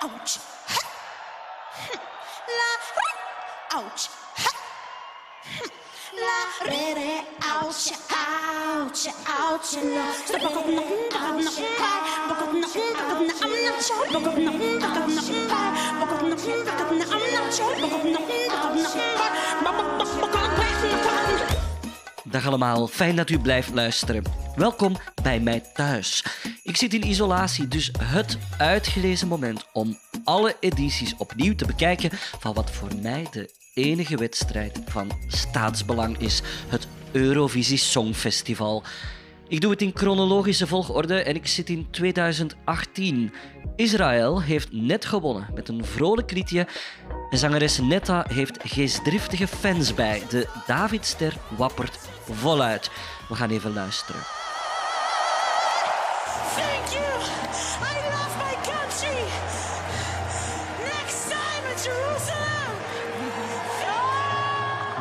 ouch. La re, ouch. La re re, ouch, ouch, ouch. Dag allemaal, fijn dat u blijft luisteren. Welkom bij mij thuis. Ik zit in isolatie, dus het uitgelezen moment om alle edities opnieuw te bekijken van wat voor mij de enige wedstrijd van staatsbelang is: het Eurovisie Songfestival. Ik doe het in chronologische volgorde en ik zit in 2018. Israël heeft net gewonnen met een vrolijk liedje. En zangeres Netta heeft geestdriftige fans bij. De Davidster wappert voluit. We gaan even luisteren. You. I love my country. Next time in Jerusalem.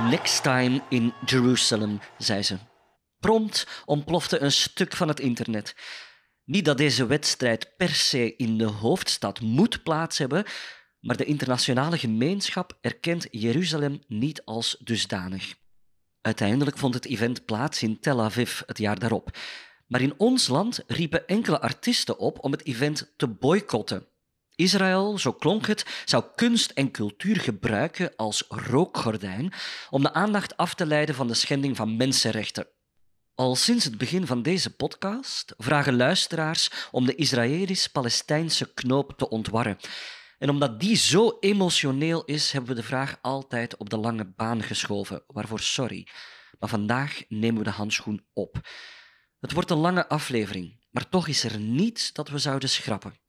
Next time in Jerusalem, zei ze. Prompt ontplofte een stuk van het internet. Niet dat deze wedstrijd per se in de hoofdstad moet plaats hebben, maar de internationale gemeenschap erkent Jeruzalem niet als dusdanig. Uiteindelijk vond het event plaats in Tel Aviv het jaar daarop. Maar in ons land riepen enkele artiesten op om het event te boycotten. Israël, zo klonk het, zou kunst en cultuur gebruiken als rookgordijn om de aandacht af te leiden van de schending van mensenrechten. Al sinds het begin van deze podcast vragen luisteraars om de Israëlisch-Palestijnse knoop te ontwarren. En omdat die zo emotioneel is, hebben we de vraag altijd op de lange baan geschoven. Waarvoor sorry. Maar vandaag nemen we de handschoen op. Het wordt een lange aflevering, maar toch is er niets dat we zouden schrappen.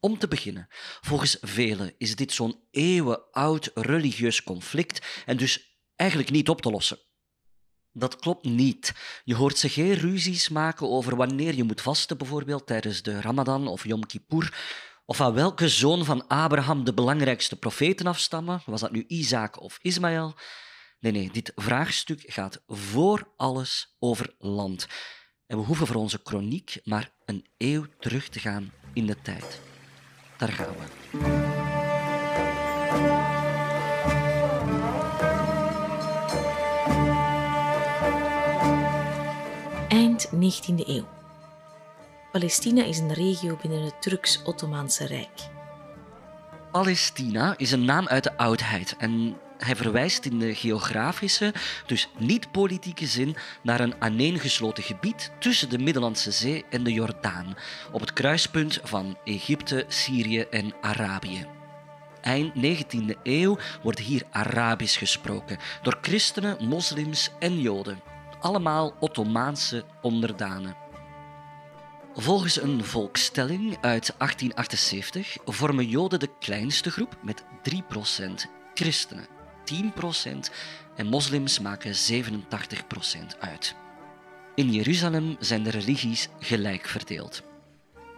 Om te beginnen, volgens velen is dit zo'n eeuwenoud religieus conflict en dus eigenlijk niet op te lossen. Dat klopt niet. Je hoort ze geen ruzies maken over wanneer je moet vasten, bijvoorbeeld tijdens de Ramadan of Yom Kippur, of aan welke zoon van Abraham de belangrijkste profeten afstammen, was dat nu Isaac of Ismaël. Nee, nee, dit vraagstuk gaat voor alles over land. En we hoeven voor onze chroniek maar een eeuw terug te gaan in de tijd. Daar gaan we. Eind 19e eeuw. Palestina is een regio binnen het Turks-Ottomaanse Rijk. Palestina is een naam uit de oudheid en hij verwijst in de geografische, dus niet politieke zin, naar een aaneengesloten gebied tussen de Middellandse Zee en de Jordaan, op het kruispunt van Egypte, Syrië en Arabië. Eind 19e eeuw wordt hier Arabisch gesproken door christenen, moslims en joden, allemaal Ottomaanse onderdanen. Volgens een volkstelling uit 1878 vormen Joden de kleinste groep met 3%, christenen 10% en moslims maken 87% uit. In Jeruzalem zijn de religies gelijk verdeeld.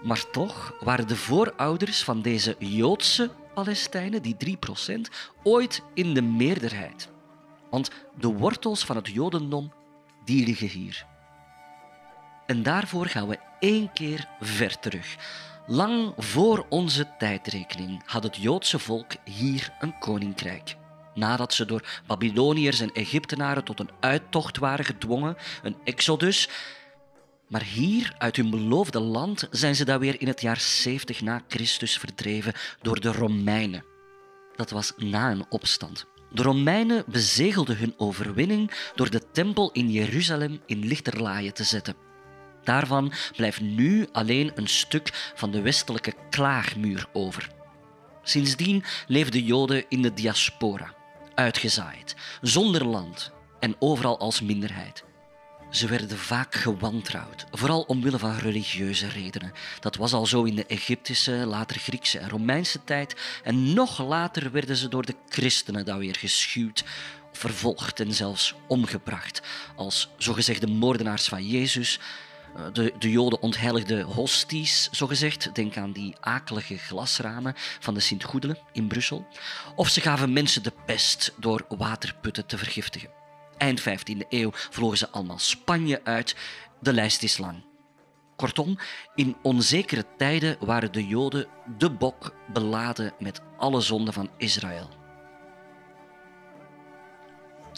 Maar toch waren de voorouders van deze Joodse Palestijnen, die 3%, ooit in de meerderheid. Want de wortels van het Jodendom, die liggen hier. En daarvoor gaan we één keer ver terug. Lang voor onze tijdrekening had het Joodse volk hier een koninkrijk. Nadat ze door Babyloniërs en Egyptenaren tot een uittocht waren gedwongen, een exodus. Maar hier, uit hun beloofde land, zijn ze dan weer in het jaar 70 na Christus verdreven door de Romeinen. Dat was na een opstand. De Romeinen bezegelden hun overwinning door de tempel in Jeruzalem in lichterlaaien te zetten. Daarvan blijft nu alleen een stuk van de westelijke klaagmuur over. Sindsdien leefden Joden in de diaspora, uitgezaaid, zonder land en overal als minderheid. Ze werden vaak gewantrouwd, vooral omwille van religieuze redenen. Dat was al zo in de Egyptische, later Griekse en Romeinse tijd. En nog later werden ze door de christenen dan weer geschuwd, vervolgd en zelfs omgebracht. Als zogezegde moordenaars van Jezus, de, de Joden ontheiligden hosties, zogezegd. Denk aan die akelige glasramen van de Sint-Goedelen in Brussel. Of ze gaven mensen de pest door waterputten te vergiftigen. Eind 15e eeuw vlogen ze allemaal Spanje uit. De lijst is lang. Kortom, in onzekere tijden waren de Joden de bok beladen met alle zonden van Israël.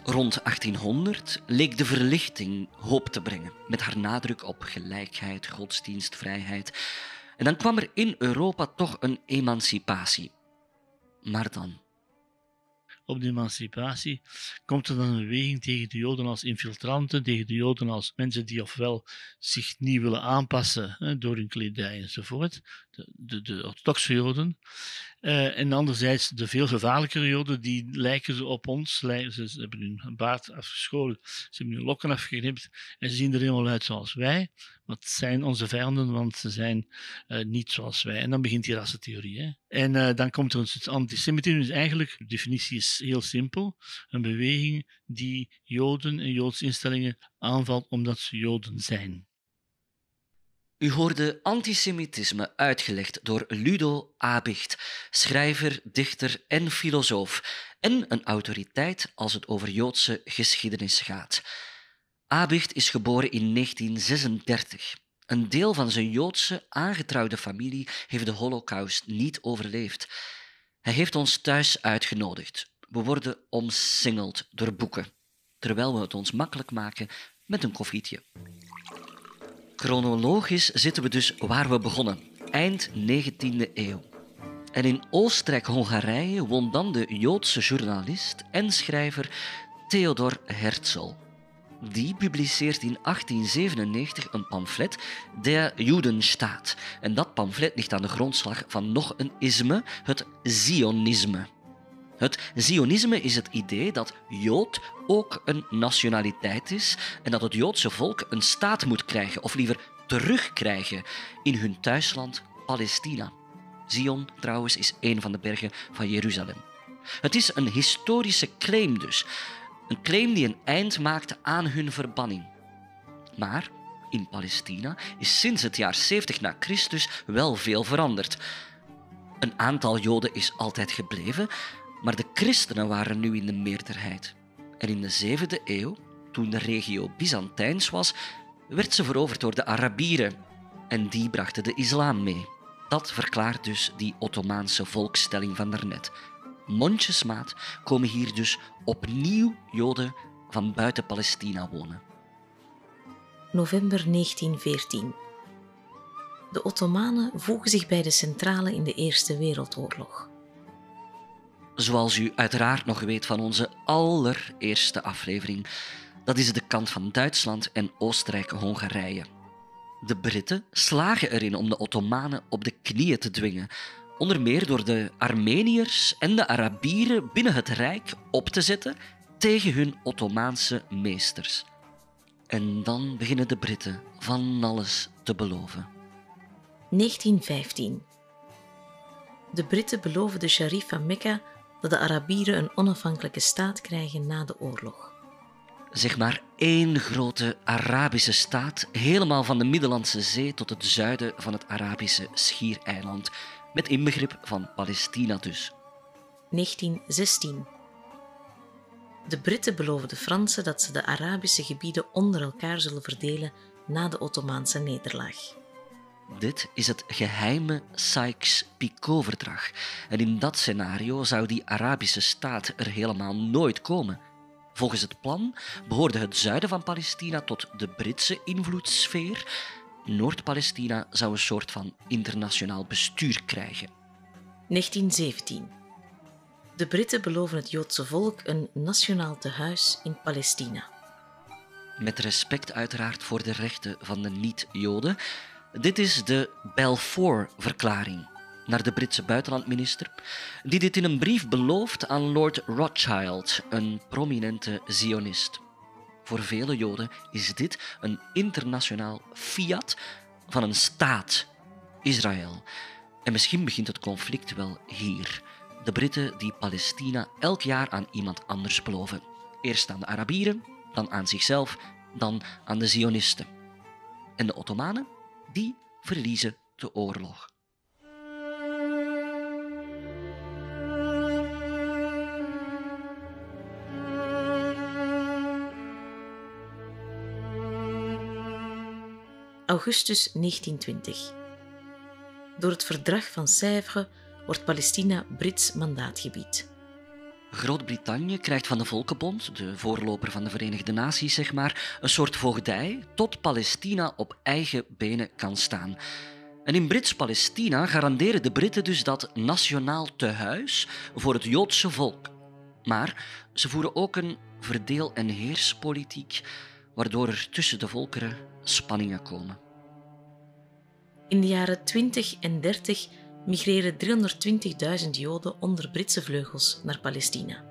Rond 1800 leek de verlichting hoop te brengen, met haar nadruk op gelijkheid, godsdienstvrijheid. En dan kwam er in Europa toch een emancipatie. Maar dan op de emancipatie, komt er dan een beweging tegen de Joden als infiltranten, tegen de Joden als mensen die ofwel zich niet willen aanpassen hè, door hun kledij enzovoort, de, de, orthodoxe Joden, uh, en anderzijds de veel gevaarlijkere Joden, die lijken op ons, ze, ze hebben hun baard afgeschoren, ze hebben hun lokken afgeknipt en ze zien er helemaal uit zoals wij. Wat zijn onze vijanden, want ze zijn uh, niet zoals wij. En dan begint die rassentheorie. Hè? En uh, dan komt er een antisemitisme. Dus eigenlijk, de definitie is heel simpel. Een beweging die Joden en Joodse instellingen aanvalt omdat ze Joden zijn. U hoorde antisemitisme uitgelegd door Ludo Abicht, schrijver, dichter en filosoof, en een autoriteit als het over Joodse geschiedenis gaat. Abicht is geboren in 1936. Een deel van zijn Joodse aangetrouwde familie heeft de Holocaust niet overleefd. Hij heeft ons thuis uitgenodigd. We worden omsingeld door boeken, terwijl we het ons makkelijk maken met een koffietje. Chronologisch zitten we dus waar we begonnen, eind 19e eeuw. En in Oostenrijk-Hongarije won dan de Joodse journalist en schrijver Theodor Herzl. Die publiceert in 1897 een pamflet, Der Judenstaat. En dat pamflet ligt aan de grondslag van nog een isme, het Zionisme. Het Zionisme is het idee dat Jood ook een nationaliteit is en dat het Joodse volk een staat moet krijgen, of liever terugkrijgen, in hun thuisland Palestina. Zion trouwens is een van de bergen van Jeruzalem. Het is een historische claim dus. Een claim die een eind maakte aan hun verbanning. Maar in Palestina is sinds het jaar 70 na Christus wel veel veranderd. Een aantal Joden is altijd gebleven, maar de christenen waren nu in de meerderheid. En in de zevende eeuw, toen de regio Byzantijns was, werd ze veroverd door de Arabieren. En die brachten de islam mee. Dat verklaart dus die Ottomaanse volkstelling van daarnet. Mondjesmaat komen hier dus opnieuw Joden van buiten Palestina wonen. November 1914. De Ottomanen voegen zich bij de centrale in de Eerste Wereldoorlog. Zoals u uiteraard nog weet van onze allereerste aflevering, dat is de kant van Duitsland en Oostenrijk-Hongarije. De Britten slagen erin om de Ottomanen op de knieën te dwingen, onder meer door de Armeniërs en de Arabieren binnen het Rijk op te zetten tegen hun Ottomaanse meesters. En dan beginnen de Britten van alles te beloven. 1915. De Britten beloven de sharif van Mekka dat de Arabieren een onafhankelijke staat krijgen na de oorlog. Zeg maar één grote Arabische staat, helemaal van de Middellandse Zee tot het zuiden van het Arabische schiereiland, met inbegrip van Palestina dus. 1916. De Britten beloven de Fransen dat ze de Arabische gebieden onder elkaar zullen verdelen na de Ottomaanse nederlaag. Dit is het geheime Sykes-Picot-verdrag. En in dat scenario zou die Arabische staat er helemaal nooit komen. Volgens het plan behoorde het zuiden van Palestina tot de Britse invloedssfeer. Noord-Palestina zou een soort van internationaal bestuur krijgen. 1917. De Britten beloven het Joodse volk een nationaal tehuis in Palestina. Met respect uiteraard voor de rechten van de niet-Joden, dit is de Balfour-verklaring naar de Britse buitenlandminister, die dit in een brief belooft aan Lord Rothschild, een prominente Zionist. Voor vele Joden is dit een internationaal fiat van een staat, Israël. En misschien begint het conflict wel hier. De Britten die Palestina elk jaar aan iemand anders beloven. Eerst aan de Arabieren, dan aan zichzelf, dan aan de Zionisten. En de Ottomanen? Die verliezen de oorlog. Augustus 1920. Door het verdrag van Sèvres wordt Palestina Brits mandaatgebied. Groot-Brittannië krijgt van de Volkenbond, de voorloper van de Verenigde Naties, zeg maar, een soort voogdij tot Palestina op eigen benen kan staan. En in Brits-Palestina garanderen de Britten dus dat nationaal tehuis voor het Joodse volk. Maar ze voeren ook een verdeel- en heerspolitiek, waardoor er tussen de volkeren spanningen komen. In de jaren 20 en 30 migreren 320.000 Joden onder Britse vleugels naar Palestina.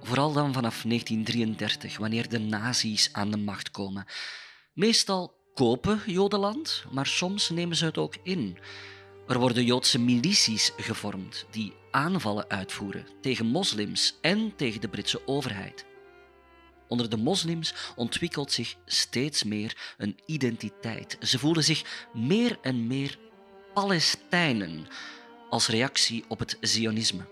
Vooral dan vanaf 1933, wanneer de nazi's aan de macht komen. Meestal kopen Jodenland, maar soms nemen ze het ook in. Er worden Joodse milities gevormd die aanvallen uitvoeren tegen moslims en tegen de Britse overheid. Onder de moslims ontwikkelt zich steeds meer een identiteit. Ze voelen zich meer en meer Palestijnen als reactie op het Zionisme.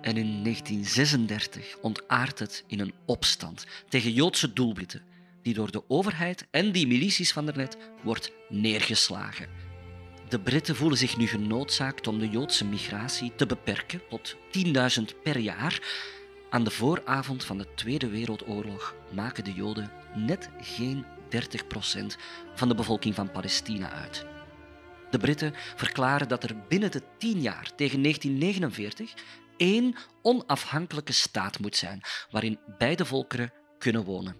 En in 1936 ontaardt het in een opstand tegen Joodse doelwitten, die door de overheid en die milities van daarnet wordt neergeslagen. De Britten voelen zich nu genoodzaakt om de Joodse migratie te beperken tot 10.000 per jaar. Aan de vooravond van de Tweede Wereldoorlog maken de Joden net geen 30% van de bevolking van Palestina uit. De Britten verklaren dat er binnen de tien jaar tegen 1949 één onafhankelijke staat moet zijn waarin beide volkeren kunnen wonen.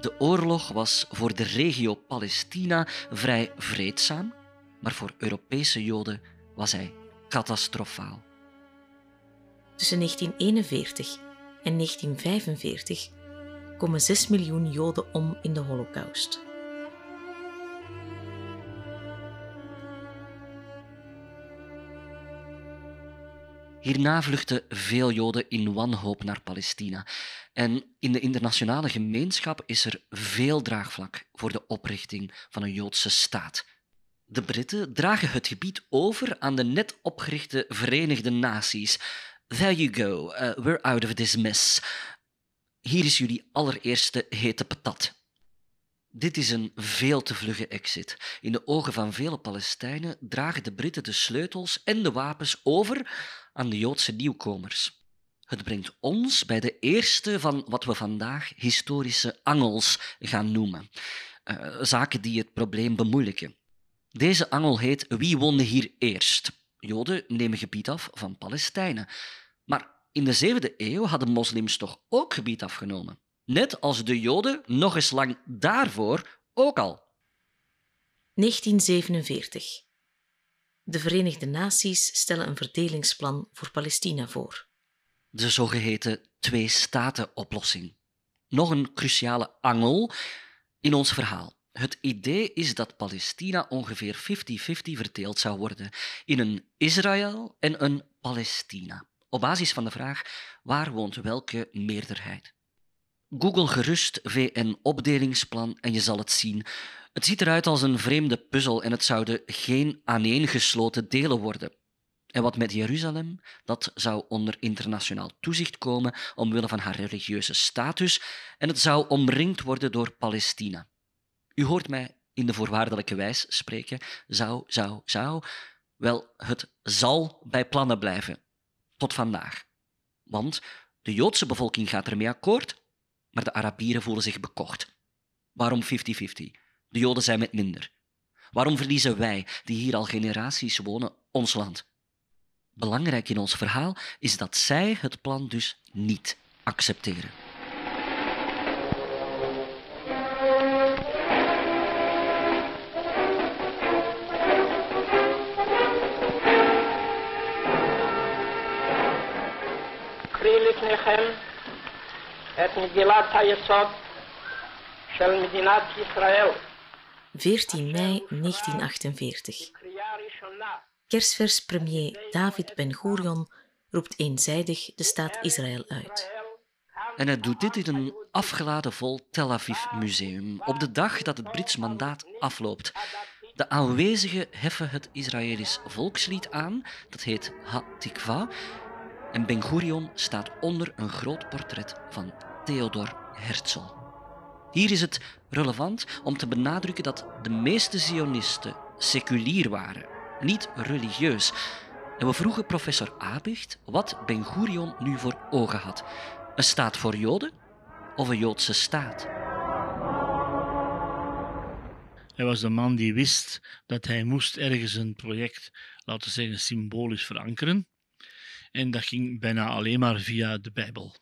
De oorlog was voor de regio Palestina vrij vreedzaam, maar voor Europese Joden was hij catastrofaal. Tussen 1941 en 1945 komen 6 miljoen Joden om in de Holocaust. Hierna vluchten veel Joden in wanhoop naar Palestina. En in de internationale gemeenschap is er veel draagvlak voor de oprichting van een Joodse staat. De Britten dragen het gebied over aan de net opgerichte Verenigde Naties. There you go, uh, we're out of this mess. Hier is jullie allereerste hete patat. Dit is een veel te vlugge exit. In de ogen van vele Palestijnen dragen de Britten de sleutels en de wapens over aan de Joodse nieuwkomers. Het brengt ons bij de eerste van wat we vandaag historische angels gaan noemen. Uh, zaken die het probleem bemoeilijken. Deze angel heet Wie woonde hier eerst? Joden nemen gebied af van Palestijnen. Maar in de zevende eeuw hadden moslims toch ook gebied afgenomen. Net als de Joden nog eens lang daarvoor ook al. 1947. De Verenigde Naties stellen een verdelingsplan voor Palestina voor. De zogeheten twee-staten-oplossing. Nog een cruciale angel in ons verhaal. Het idee is dat Palestina ongeveer 50-50 verdeeld zou worden in een Israël en een Palestina. Op basis van de vraag waar woont welke meerderheid. Google gerust VN-opdelingsplan en je zal het zien. Het ziet eruit als een vreemde puzzel en het zouden geen aaneengesloten delen worden. En wat met Jeruzalem? Dat zou onder internationaal toezicht komen omwille van haar religieuze status en het zou omringd worden door Palestina. U hoort mij in de voorwaardelijke wijs spreken. Zou, zou, zou. Wel, het zal bij plannen blijven. Tot vandaag. Want de Joodse bevolking gaat ermee akkoord, maar de Arabieren voelen zich bekocht. Waarom 50-50? De Joden zijn met minder. Waarom verliezen wij, die hier al generaties wonen, ons land? Belangrijk in ons verhaal is dat zij het plan dus niet accepteren. Vredelichem het Megillat HaYesod Israël. 14 mei 1948. Kersvers premier David Ben-Gurion roept eenzijdig de staat Israël uit. En hij doet dit in een afgeladen vol Tel Aviv museum, op de dag dat het Brits mandaat afloopt. De aanwezigen heffen het Israëlisch volkslied aan, dat heet Hatikva, en Ben Gurion staat onder een groot portret van Theodor Herzl. Hier is het relevant om te benadrukken dat de meeste Zionisten seculier waren, niet religieus. En we vroegen professor Abicht wat Ben Gurion nu voor ogen had. Een staat voor Joden of een Joodse staat? Hij was de man die wist dat hij moest ergens een project, laten we zeggen, symbolisch verankeren. En dat ging bijna alleen maar via de Bijbel.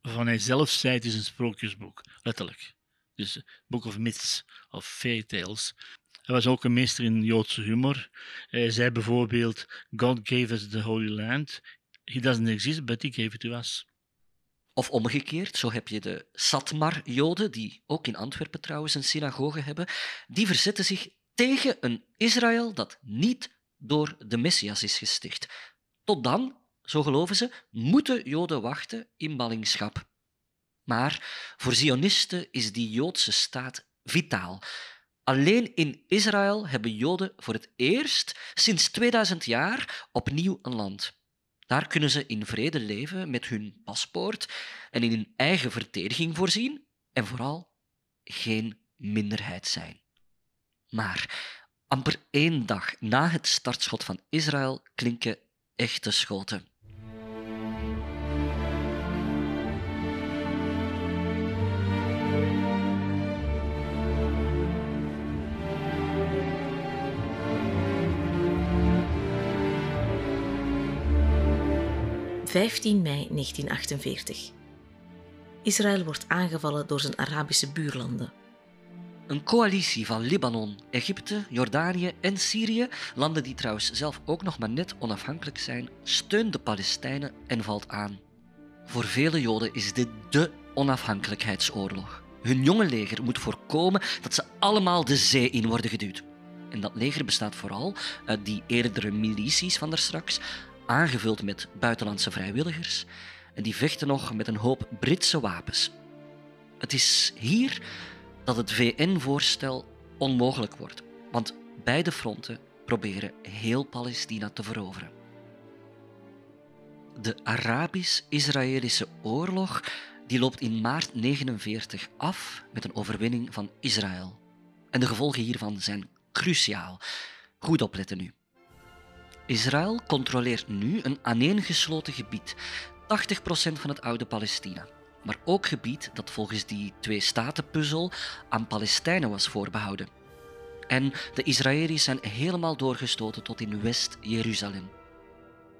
Waarvan hij zelf zei, het is een sprookjesboek, letterlijk. Dus Book of Myths of Fairy Tales. Hij was ook een meester in Joodse humor. Hij zei bijvoorbeeld: God gave us the Holy Land. He doesn't exist, but he gave it to us. Of omgekeerd, zo heb je de Satmar-Joden, die ook in Antwerpen trouwens een synagoge hebben, die verzetten zich tegen een Israël dat niet door de Messias is gesticht. Tot dan, zo geloven ze, moeten Joden wachten in ballingschap. Maar voor Zionisten is die Joodse staat vitaal. Alleen in Israël hebben Joden voor het eerst sinds 2000 jaar opnieuw een land. Daar kunnen ze in vrede leven met hun paspoort en in hun eigen verdediging voorzien en vooral geen minderheid zijn. Maar amper één dag na het startschot van Israël klinken echte schoten. 15 mei 1948. Israël wordt aangevallen door zijn Arabische buurlanden. Een coalitie van Libanon, Egypte, Jordanië en Syrië, landen die trouwens zelf ook nog maar net onafhankelijk zijn, steunt de Palestijnen en valt aan. Voor vele Joden is dit dé onafhankelijkheidsoorlog. Hun jonge leger moet voorkomen dat ze allemaal de zee in worden geduwd. En dat leger bestaat vooral uit die eerdere milities van daarstraks, aangevuld met buitenlandse vrijwilligers en die vechten nog met een hoop Britse wapens. Het is hier dat het VN-voorstel onmogelijk wordt, want beide fronten proberen heel Palestina te veroveren. De Arabisch-Israëlische oorlog die loopt in maart 1949 af met een overwinning van Israël. En de gevolgen hiervan zijn cruciaal. Goed opletten nu. Israël controleert nu een aaneengesloten gebied, 80% van het oude Palestina. Maar ook gebied dat volgens die twee-staten-puzzel aan Palestijnen was voorbehouden. En de Israëli's zijn helemaal doorgestoten tot in West-Jeruzalem.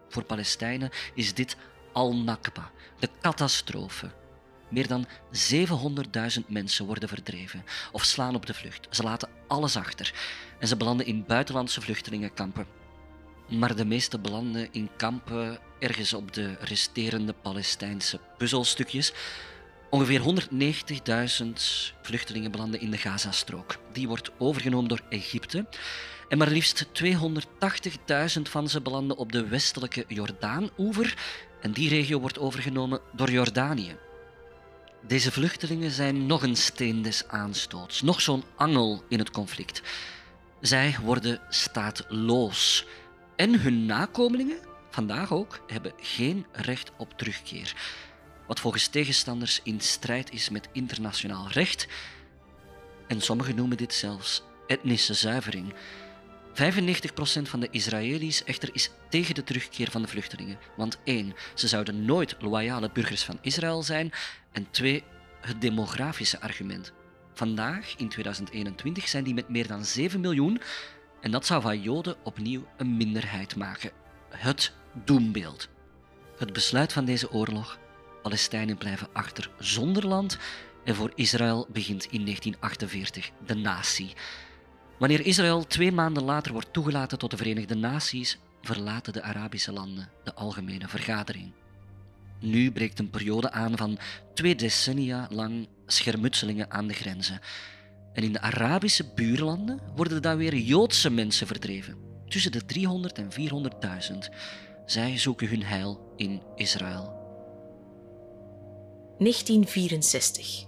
Voor Palestijnen is dit al-Nakba, de catastrofe. Meer dan 700.000 mensen worden verdreven of slaan op de vlucht. Ze laten alles achter en ze belanden in buitenlandse vluchtelingenkampen maar de meeste belanden in kampen ergens op de resterende Palestijnse puzzelstukjes. Ongeveer 190.000 vluchtelingen belanden in de Gazastrook. Die wordt overgenomen door Egypte. En maar liefst 280.000 van ze belanden op de westelijke Jordaan-oever. En die regio wordt overgenomen door Jordanië. Deze vluchtelingen zijn nog een steen des aanstoots, nog zo'n angel in het conflict. Zij worden staatloos. En hun nakomelingen, vandaag ook, hebben geen recht op terugkeer. Wat volgens tegenstanders in strijd is met internationaal recht. En sommigen noemen dit zelfs etnische zuivering. 95% van de Israëli's echter is tegen de terugkeer van de vluchtelingen. Want één, ze zouden nooit loyale burgers van Israël zijn. En twee, het demografische argument. Vandaag, in 2021, zijn die met meer dan 7 miljoen en dat zou van Joden opnieuw een minderheid maken. Het doembeeld. Het besluit van deze oorlog: Palestijnen blijven achter zonder land. En voor Israël begint in 1948 de natie. Wanneer Israël twee maanden later wordt toegelaten tot de Verenigde Naties, verlaten de Arabische landen de algemene vergadering. Nu breekt een periode aan van twee decennia lang schermutselingen aan de grenzen. En in de Arabische buurlanden worden dan weer Joodse mensen verdreven. Tussen de 300 en 400.000. Zij zoeken hun heil in Israël. 1964.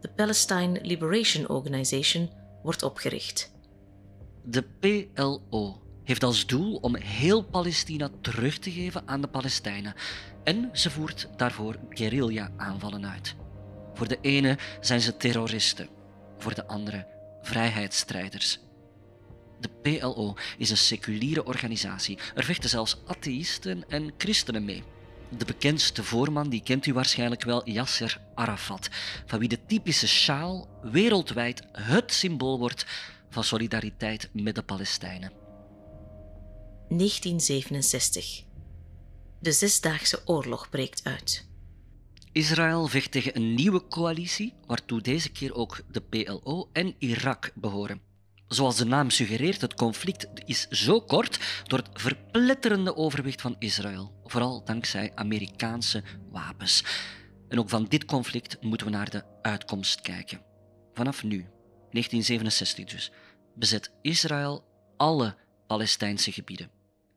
De Palestine Liberation Organization wordt opgericht. De PLO heeft als doel om heel Palestina terug te geven aan de Palestijnen en ze voert daarvoor guerrilla-aanvallen uit. Voor de ene zijn ze terroristen, voor de andere vrijheidsstrijders. De PLO is een seculiere organisatie. Er vechten zelfs atheïsten en christenen mee. De bekendste voorman die kent u waarschijnlijk wel, Yasser Arafat, van wie de typische sjaal wereldwijd het symbool wordt van solidariteit met de Palestijnen. 1967. De Zesdaagse Oorlog breekt uit. Israël vecht tegen een nieuwe coalitie, waartoe deze keer ook de PLO en Irak behoren. Zoals de naam suggereert, het conflict is zo kort door het verpletterende overwicht van Israël, vooral dankzij Amerikaanse wapens. En ook van dit conflict moeten we naar de uitkomst kijken. Vanaf nu, 1967 dus, bezet Israël alle Palestijnse gebieden,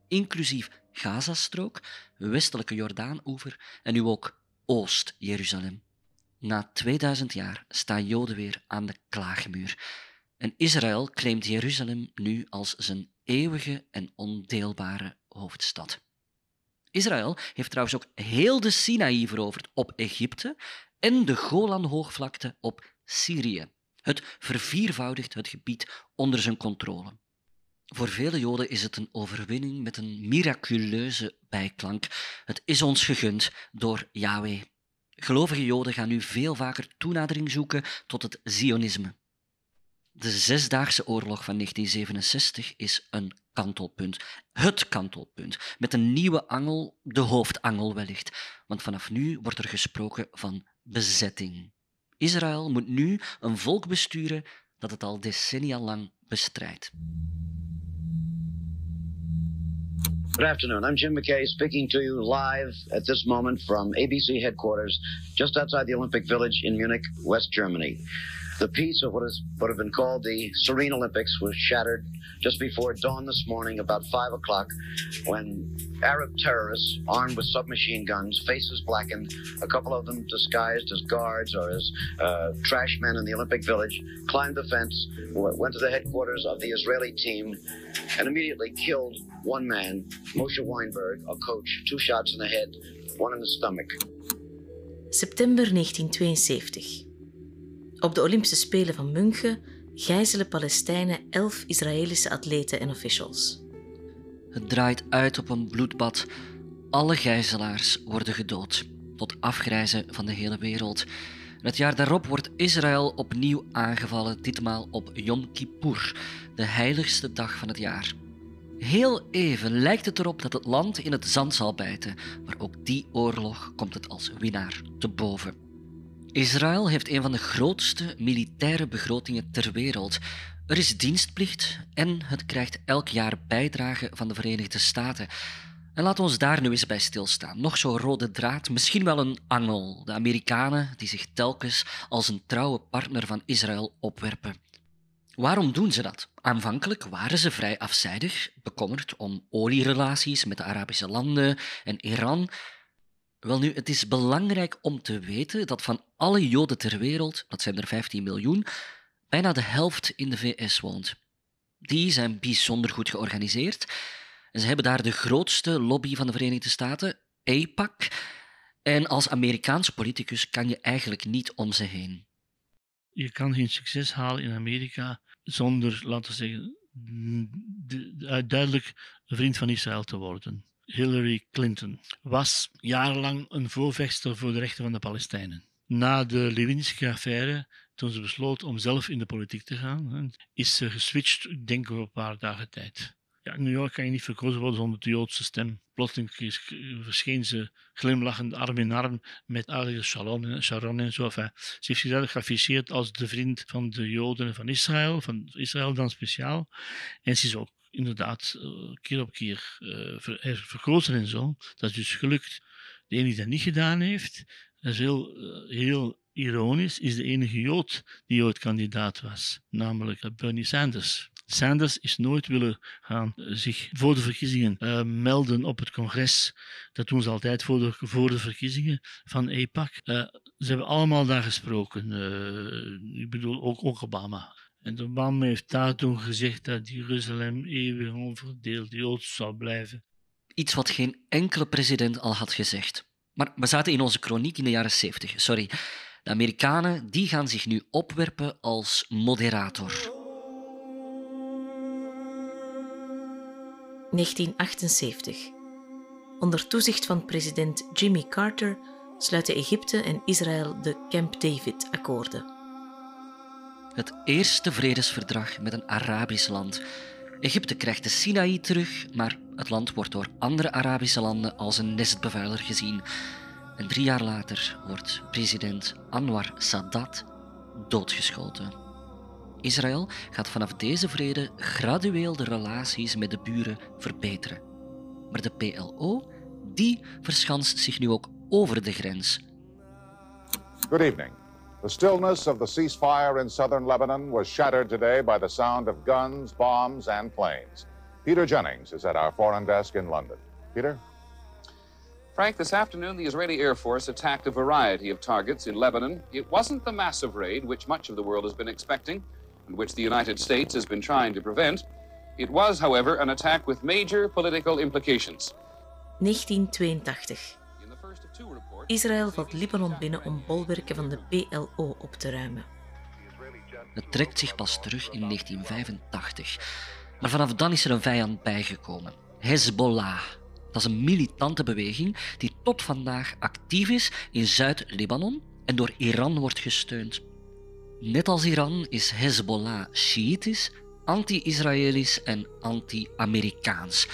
inclusief Gazastrook, westelijke Jordaan-oever en nu ook Oost-Jeruzalem. Na 2000 jaar staan Joden weer aan de klaagmuur. En Israël claimt Jeruzalem nu als zijn eeuwige en ondeelbare hoofdstad. Israël heeft trouwens ook heel de Sinaï veroverd op Egypte en de Golanhoogvlakte op Syrië. Het verviervoudigt het gebied onder zijn controle. Voor vele Joden is het een overwinning met een miraculeuze bijklank. Het is ons gegund door Yahweh. Gelovige Joden gaan nu veel vaker toenadering zoeken tot het Zionisme. De Zesdaagse Oorlog van 1967 is een kantelpunt. Het kantelpunt. Met een nieuwe angel, de hoofdangel wellicht. Want vanaf nu wordt er gesproken van bezetting. Israël moet nu een volk besturen dat het al decennia lang bestrijdt. Good afternoon. I'm Jim McKay speaking to you live at this moment from ABC headquarters just outside the Olympic Village in Munich, West Germany. The peace of what is what have been called the Serene Olympics was shattered just before dawn this morning, about five o'clock, when Arab terrorists armed with submachine guns, faces blackened, a couple of them disguised as guards or as uh, trash men in the Olympic Village, climbed the fence, went to the headquarters of the Israeli team, and immediately killed one man, Moshe Weinberg, a coach, two shots in the head, one in the stomach. September 1972. Op de Olympische Spelen van München gijzelen Palestijnen elf Israëlische atleten en officials. Het draait uit op een bloedbad. Alle gijzelaars worden gedood, tot afgrijzen van de hele wereld. het jaar daarop wordt Israël opnieuw aangevallen, ditmaal op Yom Kippur, de heiligste dag van het jaar. Heel even lijkt het erop dat het land in het zand zal bijten, maar ook die oorlog komt het als winnaar te boven. Israël heeft een van de grootste militaire begrotingen ter wereld. Er is dienstplicht en het krijgt elk jaar bijdragen van de Verenigde Staten. En laten we ons daar nu eens bij stilstaan. Nog zo'n rode draad, misschien wel een angel. De Amerikanen die zich telkens als een trouwe partner van Israël opwerpen. Waarom doen ze dat? Aanvankelijk waren ze vrij afzijdig, bekommerd om olierelaties met de Arabische landen en Iran. Wel nu, het is belangrijk om te weten dat van alle Joden ter wereld, dat zijn er 15 miljoen, bijna de helft in de VS woont. Die zijn bijzonder goed georganiseerd. En ze hebben daar de grootste lobby van de Verenigde Staten, AIPAC. En als Amerikaans politicus kan je eigenlijk niet om ze heen. Je kan geen succes halen in Amerika zonder, laten we zeggen, duidelijk vriend van Israël te worden. Hillary Clinton was jarenlang een voorvechter voor de rechten van de Palestijnen. Na de Lewinsky-affaire, toen ze besloot om zelf in de politiek te gaan, is ze geswitcht, denk ik, op een paar dagen tijd. Ja, in New York kan je niet verkozen worden zonder de Joodse stem. Plotseling verscheen ze glimlachend arm in arm met Ariel Sharon, Sharon en zo. Ze heeft zichzelf geafficheerd als de vriend van de Joden van Israël, van Israël dan speciaal. En ze is ook inderdaad uh, keer op keer uh, vergroten en zo. Dat is dus gelukt. De ene die dat niet gedaan heeft, dat is heel, uh, heel ironisch, is de enige Jood die ooit kandidaat was, namelijk Bernie Sanders. Sanders is nooit willen gaan zich voor de verkiezingen melden op het congres. Dat doen ze altijd voor de, voor de verkiezingen van. Uh, ze hebben allemaal daar gesproken. Ik bedoel ook Obama. En de man heeft daar toen gezegd dat Jeruzalem eeuwig onverdeeld Joods zou blijven. Iets wat geen enkele president al had gezegd. Maar we zaten in onze kroniek in de jaren 70, sorry. De Amerikanen die gaan zich nu opwerpen als moderator. 1978. Onder toezicht van president Jimmy Carter sluiten Egypte en Israël de Camp David-akkoorden. Het eerste vredesverdrag met een Arabisch land. Egypte krijgt de Sinaï terug, maar het land wordt door andere Arabische landen als een nestbevuiler gezien. En drie jaar later wordt president Anwar Sadat doodgeschoten. Israël gaat vanaf deze vrede gradueel de relaties met de buren verbeteren. Maar de PLO, die verschanst zich nu ook over de grens. Good evening. The stillness of the ceasefire in southern Lebanon was shattered today by the sound of guns, bombs, and planes. Peter Jennings is at our foreign desk in London. Peter? Frank, this afternoon the Israeli Air Force attacked a variety of targets in Lebanon. It wasn't the massive raid which much of the world has been expecting and which the United States has been trying to prevent. It was, however, an attack with major political implications. 1982. Israël valt Libanon binnen om bolwerken van de PLO op te ruimen. Het trekt zich pas terug in 1985. Maar vanaf dan is er een vijand bijgekomen. Hezbollah. Dat is een militante beweging die tot vandaag actief is in Zuid-Libanon en door Iran wordt gesteund. Net als Iran is Hezbollah Shiïtisch, anti-Israëlisch en anti-Amerikaans.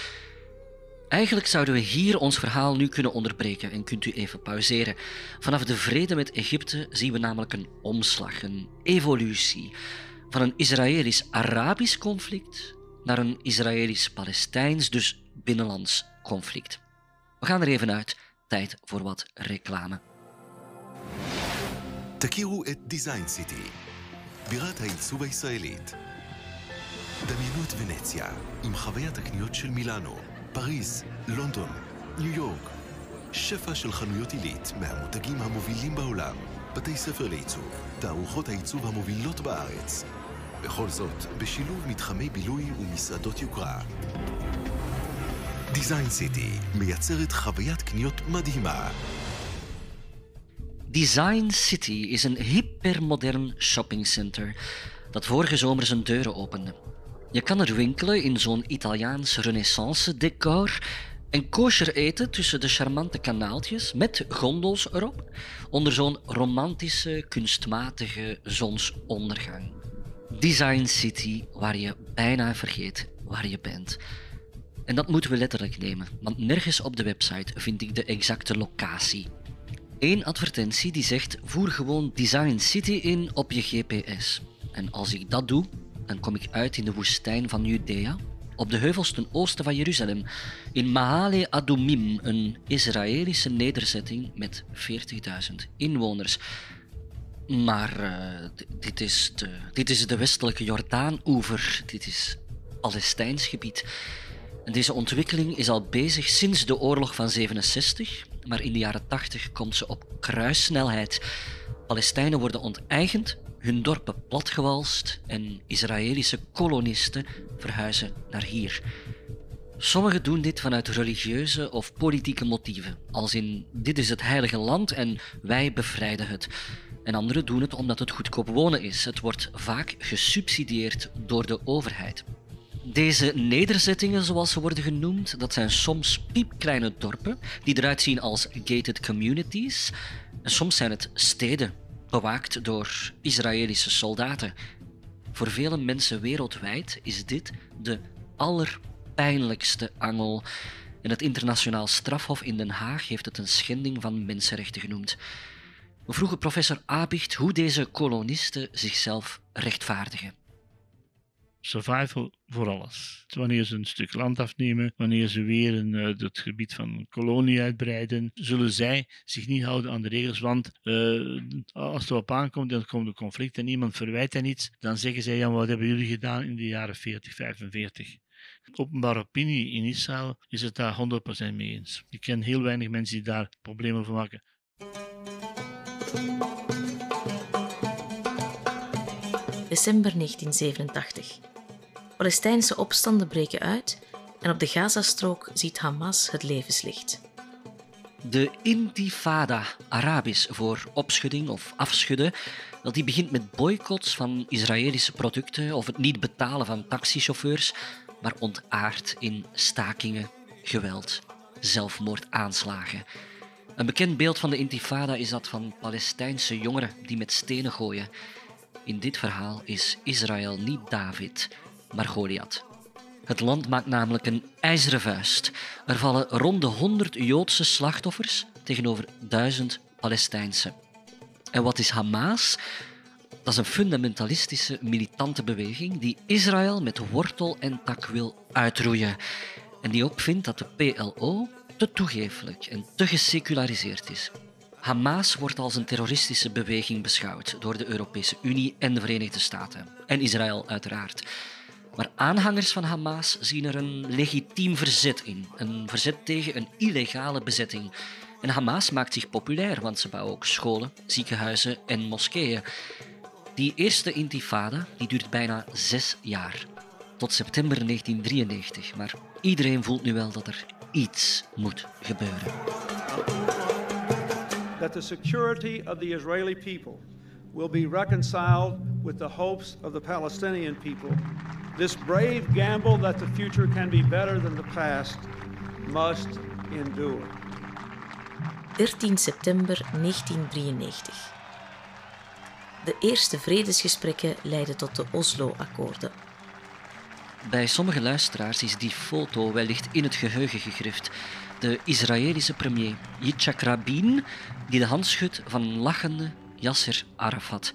Eigenlijk zouden we hier ons verhaal nu kunnen onderbreken en kunt u even pauzeren. Vanaf de vrede met Egypte zien we namelijk een omslag, een evolutie. Van een Israëlisch-Arabisch conflict naar een Israëlisch-Palestijns, dus binnenlands conflict. We gaan er even uit. Tijd voor wat reclame. תכירו את דיזיין סיטי, בירת העיצוב הישראלית. דמיינו את ונציה עם חוויית הקניות של מילאנו, פריז, לונדון, ניו יורק. שפע של חנויות עילית מהמותגים המובילים בעולם, בתי ספר לעיצוב, תערוכות העיצוב המובילות בארץ. וכל זאת בשילוב מתחמי בילוי ומסעדות יוקרה. דיזיין סיטי מייצרת חוויית קניות מדהימה Design City is een hypermodern shoppingcenter dat vorige zomer zijn deuren opende. Je kan er winkelen in zo'n Italiaans renaissance decor en kosher eten tussen de charmante kanaaltjes met gondels erop onder zo'n romantische, kunstmatige zonsondergang. Design City waar je bijna vergeet waar je bent. En dat moeten we letterlijk nemen, want nergens op de website vind ik de exacte locatie. Eén advertentie die zegt: voer gewoon Design City in op je GPS. En als ik dat doe, dan kom ik uit in de woestijn van Judea, op de heuvels ten oosten van Jeruzalem, in Mahale Adumim, een Israëlische nederzetting met 40.000 inwoners. Maar eh, dit, is de, dit is de westelijke Jordaan-oever, dit is Palestijns gebied. En deze ontwikkeling is al bezig sinds de oorlog van 67, maar in de jaren 80 komt ze op kruissnelheid. Palestijnen worden onteigend, hun dorpen platgewalst en Israëlische kolonisten verhuizen naar hier. Sommigen doen dit vanuit religieuze of politieke motieven, als in dit is het heilige land en wij bevrijden het. En anderen doen het omdat het goedkoop wonen is. Het wordt vaak gesubsidieerd door de overheid. Deze nederzettingen, zoals ze worden genoemd, dat zijn soms piepkleine dorpen die eruit zien als gated communities. En soms zijn het steden, bewaakt door Israëlische soldaten. Voor vele mensen wereldwijd is dit de allerpijnlijkste angel. En het internationaal strafhof in Den Haag heeft het een schending van mensenrechten genoemd. We vroegen professor Abicht hoe deze kolonisten zichzelf rechtvaardigen. Survival voor alles. Wanneer ze een stuk land afnemen, wanneer ze weer een, eh, het gebied van een kolonie uitbreiden, zullen zij zich niet houden aan de regels. Want eh, als het erop aankomt, dan komt een conflict en iemand verwijt hen iets, dan zeggen zij, ja, wat hebben jullie gedaan in de jaren 40, 45? Openbare opinie in Israël is het daar 100% mee eens. Ik ken heel weinig mensen die daar problemen van maken. December 1987. Palestijnse opstanden breken uit en op de Gazastrook ziet Hamas het levenslicht. De intifada, Arabisch voor opschudding of afschudden, wel, die begint met boycotts van Israëlische producten of het niet betalen van taxichauffeurs, maar ontaart in stakingen, geweld, zelfmoordaanslagen. Een bekend beeld van de intifada is dat van Palestijnse jongeren die met stenen gooien. In dit verhaal is Israël niet David, maar Goliath. Het land maakt namelijk een ijzeren vuist. Er vallen rond de 100 Joodse slachtoffers tegenover 1000 Palestijnse. En wat is Hamas? Dat is een fundamentalistische, militante beweging die Israël met wortel en tak wil uitroeien. En die ook vindt dat de PLO te toegeeflijk en te geseculariseerd is. Hamas wordt als een terroristische beweging beschouwd door de Europese Unie en de Verenigde Staten. En Israël uiteraard. Maar aanhangers van Hamas zien er een legitiem verzet in. Een verzet tegen een illegale bezetting. En Hamas maakt zich populair, want ze bouwen ook scholen, ziekenhuizen en moskeeën. Die eerste intifada die duurt bijna zes jaar. Tot september 1993. Maar iedereen voelt nu wel dat er iets moet gebeuren. That the security of the Israeli people will be reconciled with the hopes of the Palestinian people. This brave gamble that the future can be better than the past must endure. 13 september 1993. De eerste vredesgesprekken leidden tot de Oslo-akkoorden. Bij sommige luisteraars is die foto wellicht in het geheugen gegrift. De Israëlische premier Yitzhak Rabin, die de hand schudt van lachende Yasser Arafat.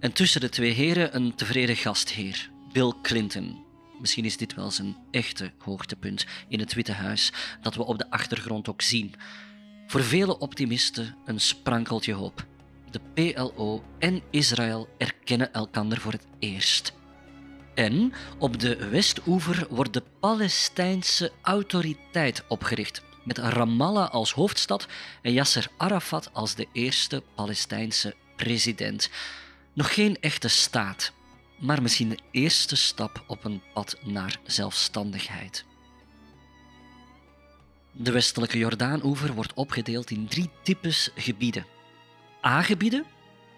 En tussen de twee heren een tevreden gastheer, Bill Clinton. Misschien is dit wel zijn echte hoogtepunt in het Witte Huis, dat we op de achtergrond ook zien. Voor vele optimisten een sprankeltje hoop. De PLO en Israël erkennen elkander voor het eerst. En op de Westoever wordt de Palestijnse autoriteit opgericht, met Ramallah als hoofdstad en Yasser Arafat als de eerste Palestijnse president. Nog geen echte staat, maar misschien de eerste stap op een pad naar zelfstandigheid. De westelijke Jordaanoever wordt opgedeeld in drie types gebieden. A-gebieden,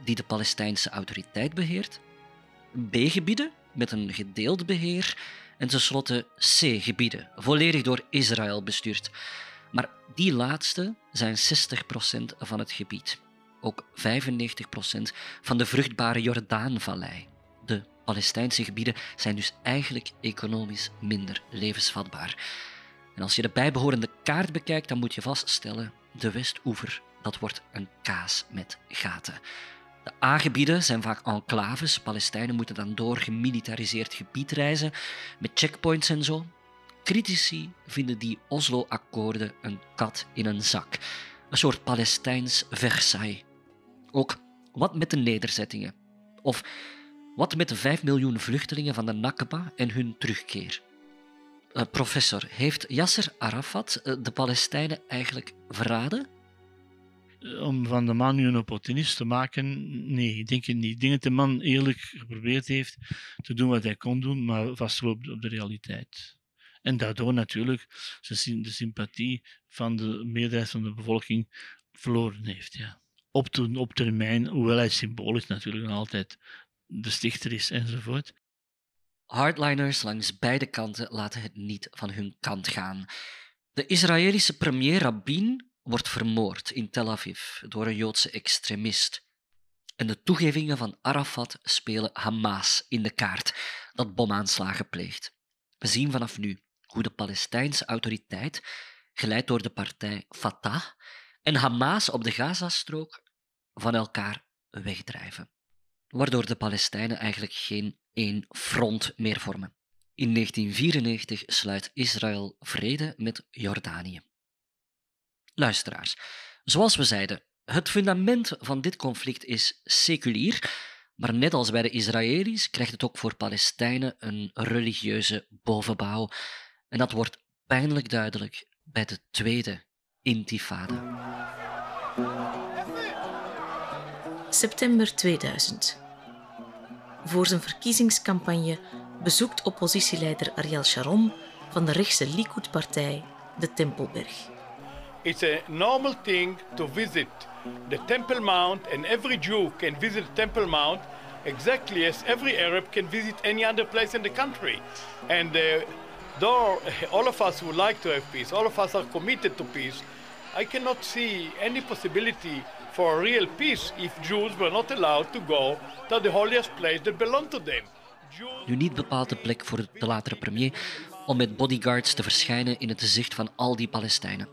die de Palestijnse autoriteit beheert. B-gebieden, met een gedeeld beheer. En tenslotte C-gebieden, volledig door Israël bestuurd. Maar die laatste zijn 60% van het gebied. Ook 95% van de vruchtbare Jordaanvallei. De Palestijnse gebieden zijn dus eigenlijk economisch minder levensvatbaar. En als je de bijbehorende kaart bekijkt, dan moet je vaststellen: de Westoever, dat wordt een kaas met gaten. De A-gebieden zijn vaak enclaves. Palestijnen moeten dan door gemilitariseerd gebied reizen, met checkpoints en zo. Critici vinden die Oslo-akkoorden een kat in een zak. Een soort Palestijns Versailles. Ook wat met de nederzettingen? Of wat met de 5 miljoen vluchtelingen van de Nakba en hun terugkeer? Uh, professor, heeft Yasser Arafat uh, de Palestijnen eigenlijk verraden? om van de man nu een opportunist te maken, nee, ik denk het niet. Ik denk dat de man eerlijk geprobeerd heeft te doen wat hij kon doen, maar vastloopt op de realiteit. En daardoor natuurlijk de sympathie van de meerderheid van de bevolking verloren heeft. Ja. Op, op termijn, hoewel hij symbolisch natuurlijk nog altijd de stichter is enzovoort. Hardliners langs beide kanten laten het niet van hun kant gaan. De Israëlische premier Rabin wordt vermoord in Tel Aviv door een Joodse extremist. En de toegevingen van Arafat spelen Hamas in de kaart, dat bomaanslagen pleegt. We zien vanaf nu hoe de Palestijnse autoriteit, geleid door de partij Fatah, en Hamas op de Gazastrook van elkaar wegdrijven. Waardoor de Palestijnen eigenlijk geen één front meer vormen. In 1994 sluit Israël vrede met Jordanië. Luisteraars, zoals we zeiden, het fundament van dit conflict is seculier, maar net als bij de Israëli's krijgt het ook voor Palestijnen een religieuze bovenbouw. En dat wordt pijnlijk duidelijk bij de tweede intifada. September 2000. Voor zijn verkiezingscampagne bezoekt oppositieleider Ariel Sharon van de rechtse Likud-partij de Tempelberg. It's a normal thing to visit the Temple Mount, and every Jew can visit the Temple Mount exactly as every Arab can visit any other place in the country. And uh, though all of us would like to have peace, all of us are committed to peace, I cannot see any possibility for real peace if Jews were not allowed to go to the holiest place that belonged to them. Nu niet bepaald de plek voor de latere premier om met bodyguards te verschijnen in het gezicht van al die Palestijnen.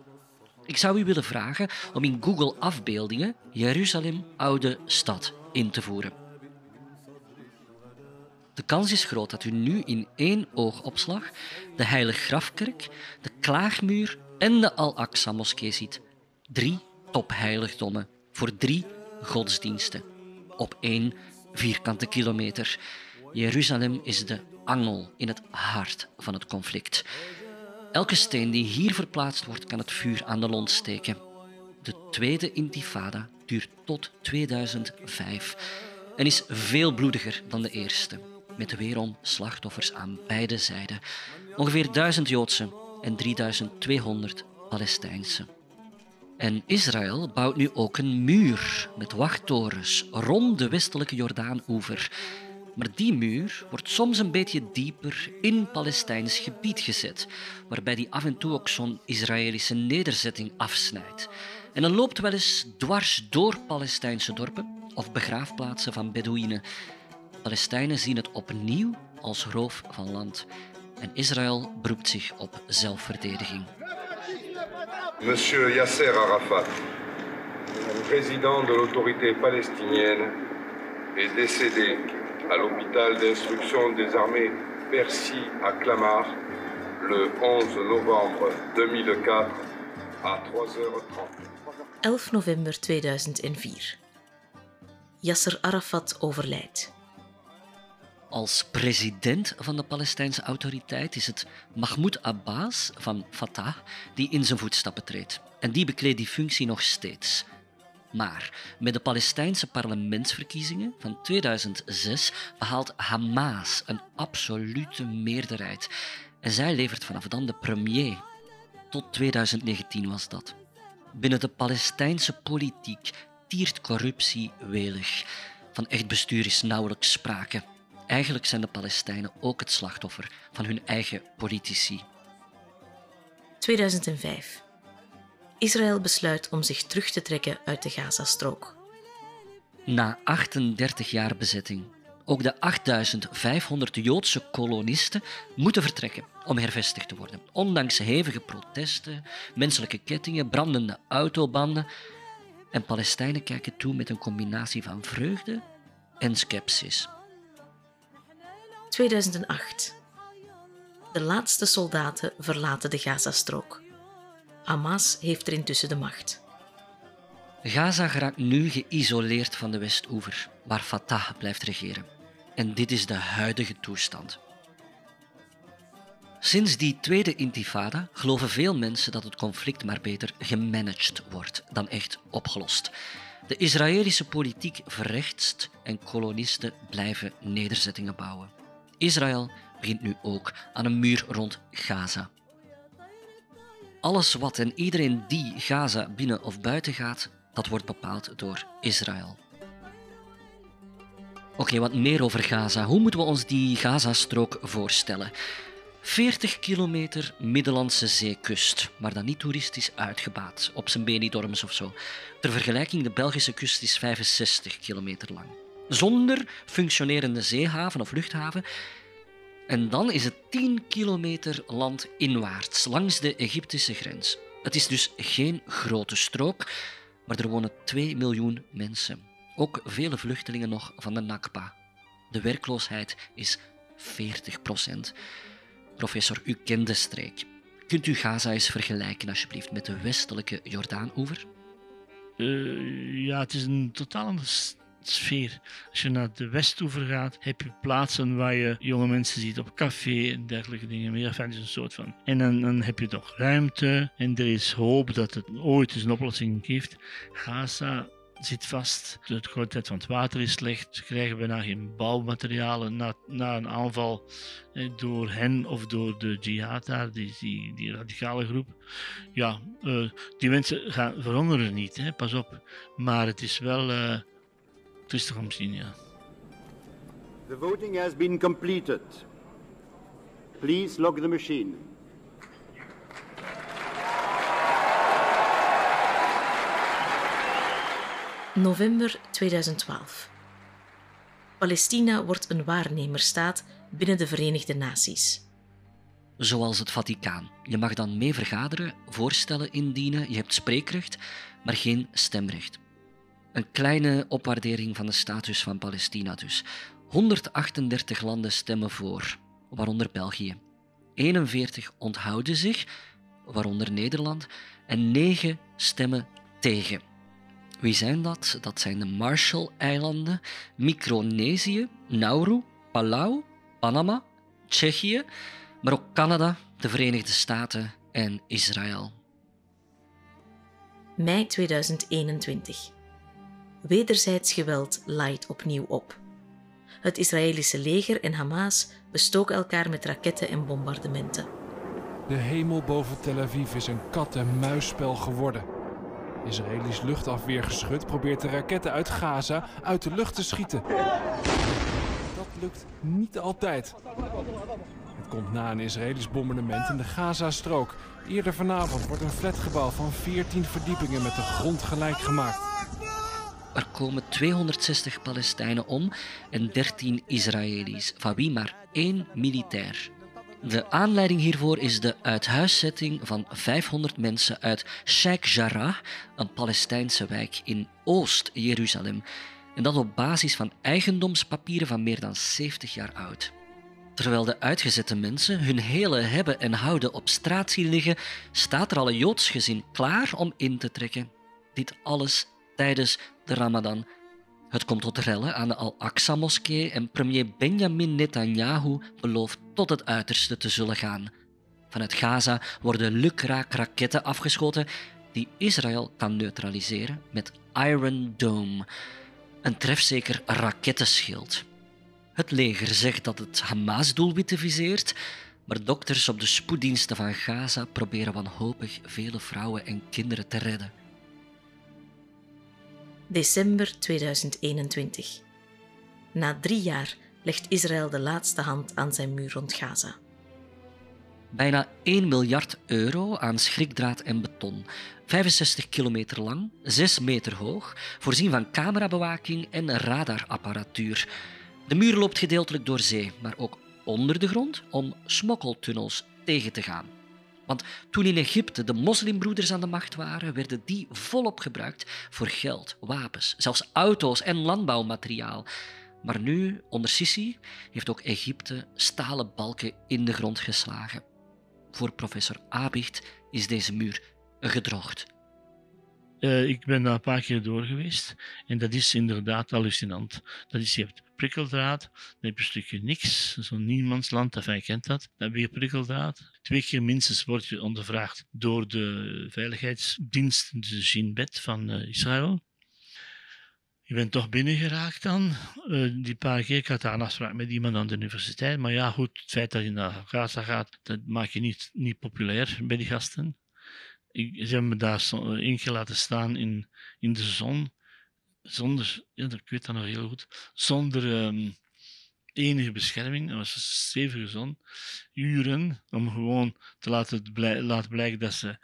Ik zou u willen vragen om in Google afbeeldingen Jeruzalem oude stad in te voeren. De kans is groot dat u nu in één oogopslag de Heilig Grafkerk, de Klaagmuur en de Al-Aqsa-moskee ziet. Drie topheiligdommen voor drie godsdiensten op één vierkante kilometer. Jeruzalem is de angel in het hart van het conflict. Elke steen die hier verplaatst wordt, kan het vuur aan de lont steken. De tweede intifada duurt tot 2005 en is veel bloediger dan de eerste, met weerom slachtoffers aan beide zijden. Ongeveer 1000 Joodse en 3200 Palestijnse. En Israël bouwt nu ook een muur met wachttorens rond de westelijke Jordaan-oever. Maar die muur wordt soms een beetje dieper in Palestijns gebied gezet, waarbij die af en toe ook zo'n Israëlische nederzetting afsnijdt. En dan loopt wel eens dwars door Palestijnse dorpen of begraafplaatsen van Bedouinen. Palestijnen zien het opnieuw als roof van land. En Israël beroept zich op zelfverdediging. Monsieur Yasser Arafat, président de l'autorité palestinienne, est décédé à l'hôpital d'instruction des armées Percy à Clamart le 11 novembre 2004 à 3h30. 11 november 2004. Yasser Arafat overlijdt. Als president van de Palestijnse autoriteit is het Mahmoud Abbas van Fatah die in zijn voetstappen treedt. En die bekleedt die functie nog steeds. Maar met de Palestijnse parlementsverkiezingen van 2006 behaalt Hamas een absolute meerderheid. En zij levert vanaf dan de premier. Tot 2019 was dat. Binnen de Palestijnse politiek tiert corruptie welig. Van echt bestuur is nauwelijks sprake. Eigenlijk zijn de Palestijnen ook het slachtoffer van hun eigen politici. 2005. Israël besluit om zich terug te trekken uit de Gazastrook. Na 38 jaar bezetting. Ook de 8500 Joodse kolonisten moeten vertrekken om hervestigd te worden. Ondanks hevige protesten, menselijke kettingen, brandende autobanden. En Palestijnen kijken toe met een combinatie van vreugde en sceptisch. 2008. De laatste soldaten verlaten de Gazastrook. Hamas heeft er intussen de macht. Gaza geraakt nu geïsoleerd van de Westoever, waar Fatah blijft regeren. En dit is de huidige toestand. Sinds die tweede intifada geloven veel mensen dat het conflict maar beter gemanaged wordt dan echt opgelost. De Israëlische politiek verrechtst en kolonisten blijven nederzettingen bouwen. Israël begint nu ook aan een muur rond Gaza. Alles wat en iedereen die Gaza binnen of buiten gaat, dat wordt bepaald door Israël. Oké, wat meer over Gaza. Hoe moeten we ons die Gazastrook voorstellen? 40 kilometer Middellandse zeekust, maar dan niet toeristisch uitgebaat, op zijn Benidorms of zo. Ter vergelijking, de Belgische kust is 65 kilometer lang. Zonder functionerende zeehaven of luchthaven. En dan is het 10 kilometer landinwaarts, langs de Egyptische grens. Het is dus geen grote strook, maar er wonen 2 miljoen mensen. Ook vele vluchtelingen nog van de Nakba. De werkloosheid is 40 procent. Professor, u kent de streek. Kunt u Gaza eens vergelijken, alsjeblieft, met de westelijke Jordaan-oever? Uh, ja, het is een totaal sfeer. Als je naar de Westoever gaat, heb je plaatsen waar je jonge mensen ziet op café en dergelijke dingen meer. Een soort van. En dan, dan heb je toch ruimte en er is hoop dat het ooit eens een oplossing geeft. Gaza zit vast. De kwaliteit van het water is slecht. Ze krijgen bijna geen bouwmaterialen na, na een aanval eh, door hen of door de jihad daar, die, die, radicale groep. Ja, uh, die mensen gaan verhongeren niet, hè, pas op. Maar het is wel uh, tristig om te zien, ja. The voting has been completed. Please log the machine. November 2012. Palestina wordt een waarnemerstaat binnen de Verenigde Naties. Zoals het Vaticaan. Je mag dan mee vergaderen, voorstellen indienen, je hebt spreekrecht, maar geen stemrecht. Een kleine opwaardering van de status van Palestina dus. 138 landen stemmen voor, waaronder België. 41 onthouden zich, waaronder Nederland, en 9 stemmen tegen. Wie zijn dat? Dat zijn de Marshall-eilanden, Micronesië, Nauru, Palau, Panama, Tsjechië, maar ook Canada, de Verenigde Staten en Israël. Mei 2021. Wederzijds geweld laait opnieuw op. Het Israëlische leger en Hamas bestoken elkaar met raketten en bombardementen. De hemel boven Tel Aviv is een kat-en-muisspel geworden. Israëlisch luchtafweergeschut probeert de raketten uit Gaza uit de lucht te schieten. Dat lukt niet altijd. Het komt na een Israëlisch bombardement in de Gaza-strook. Eerder vanavond wordt een flatgebouw van 14 verdiepingen met de grond gelijk gemaakt. Er komen 260 Palestijnen om en 13 Israëli's, van wie maar één militair. De aanleiding hiervoor is de uithuiszetting van 500 mensen uit Sheikh Jarrah, een Palestijnse wijk in Oost-Jeruzalem. En dat op basis van eigendomspapieren van meer dan 70 jaar oud. Terwijl de uitgezette mensen hun hele hebben en houden op straat zien liggen, staat er al een Joods gezin klaar om in te trekken. Dit alles tijdens de Ramadan het komt tot rellen aan de Al-Aqsa-moskee en premier Benjamin Netanyahu belooft tot het uiterste te zullen gaan. Vanuit Gaza worden lukraak raketten afgeschoten die Israël kan neutraliseren met Iron Dome, een trefzeker rakettenschild. Het leger zegt dat het Hamas-doelwitten viseert, maar dokters op de spoeddiensten van Gaza proberen wanhopig vele vrouwen en kinderen te redden. December 2021. Na drie jaar legt Israël de laatste hand aan zijn muur rond Gaza. Bijna 1 miljard euro aan schrikdraad en beton. 65 kilometer lang, 6 meter hoog, voorzien van camerabewaking en radarapparatuur. De muur loopt gedeeltelijk door zee, maar ook onder de grond om smokkeltunnels tegen te gaan. Want toen in Egypte de moslimbroeders aan de macht waren, werden die volop gebruikt voor geld, wapens, zelfs auto's en landbouwmateriaal. Maar nu, onder Sisi, heeft ook Egypte stalen balken in de grond geslagen. Voor professor Abicht is deze muur gedroogd. Uh, ik ben daar een paar keer door geweest en dat is inderdaad hallucinant. Dat is, je prikkeldraad, dan heb je een stukje niks, zo'n niemandsland, dat jij kent dat. Dan heb je prikkeldraad. Twee keer minstens word je ondervraagd door de veiligheidsdienst, de Shin van uh, Israël. Je bent toch binnengeraakt dan. Uh, die paar keer, ik had daar een afspraak met iemand aan de universiteit. Maar ja, goed, het feit dat je naar Gaza gaat, dat maakt je niet, niet populair bij die gasten. Ik, ze hebben me daar één keer laten staan in, in de zon zonder, ja, ik weet dat nog heel goed, zonder um, enige bescherming, dat was stevige zon, uren om gewoon te laten, laten blijken dat, ze,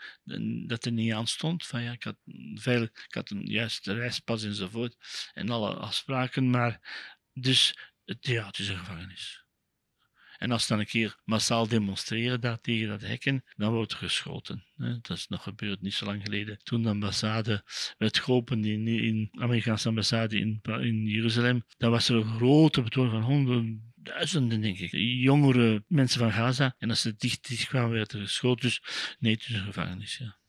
dat er niet aan stond. Van, ja, ik, had veilig, ik had een juiste reispas enzovoort en alle afspraken, maar dus ja, het is een gevangenis. En als ze dan een keer massaal demonstreren daar tegen dat hekken, dan wordt er geschoten. Dat is nog gebeurd niet zo lang geleden. Toen de ambassade werd geopend in, in Amerikaanse ambassade in, in Jeruzalem, dan was er een grote betoon van honderden duizenden, denk ik, jongere mensen van Gaza. En als ze dicht, dicht kwamen, werd er geschoten. Dus nee, het is een gevangenis, ja.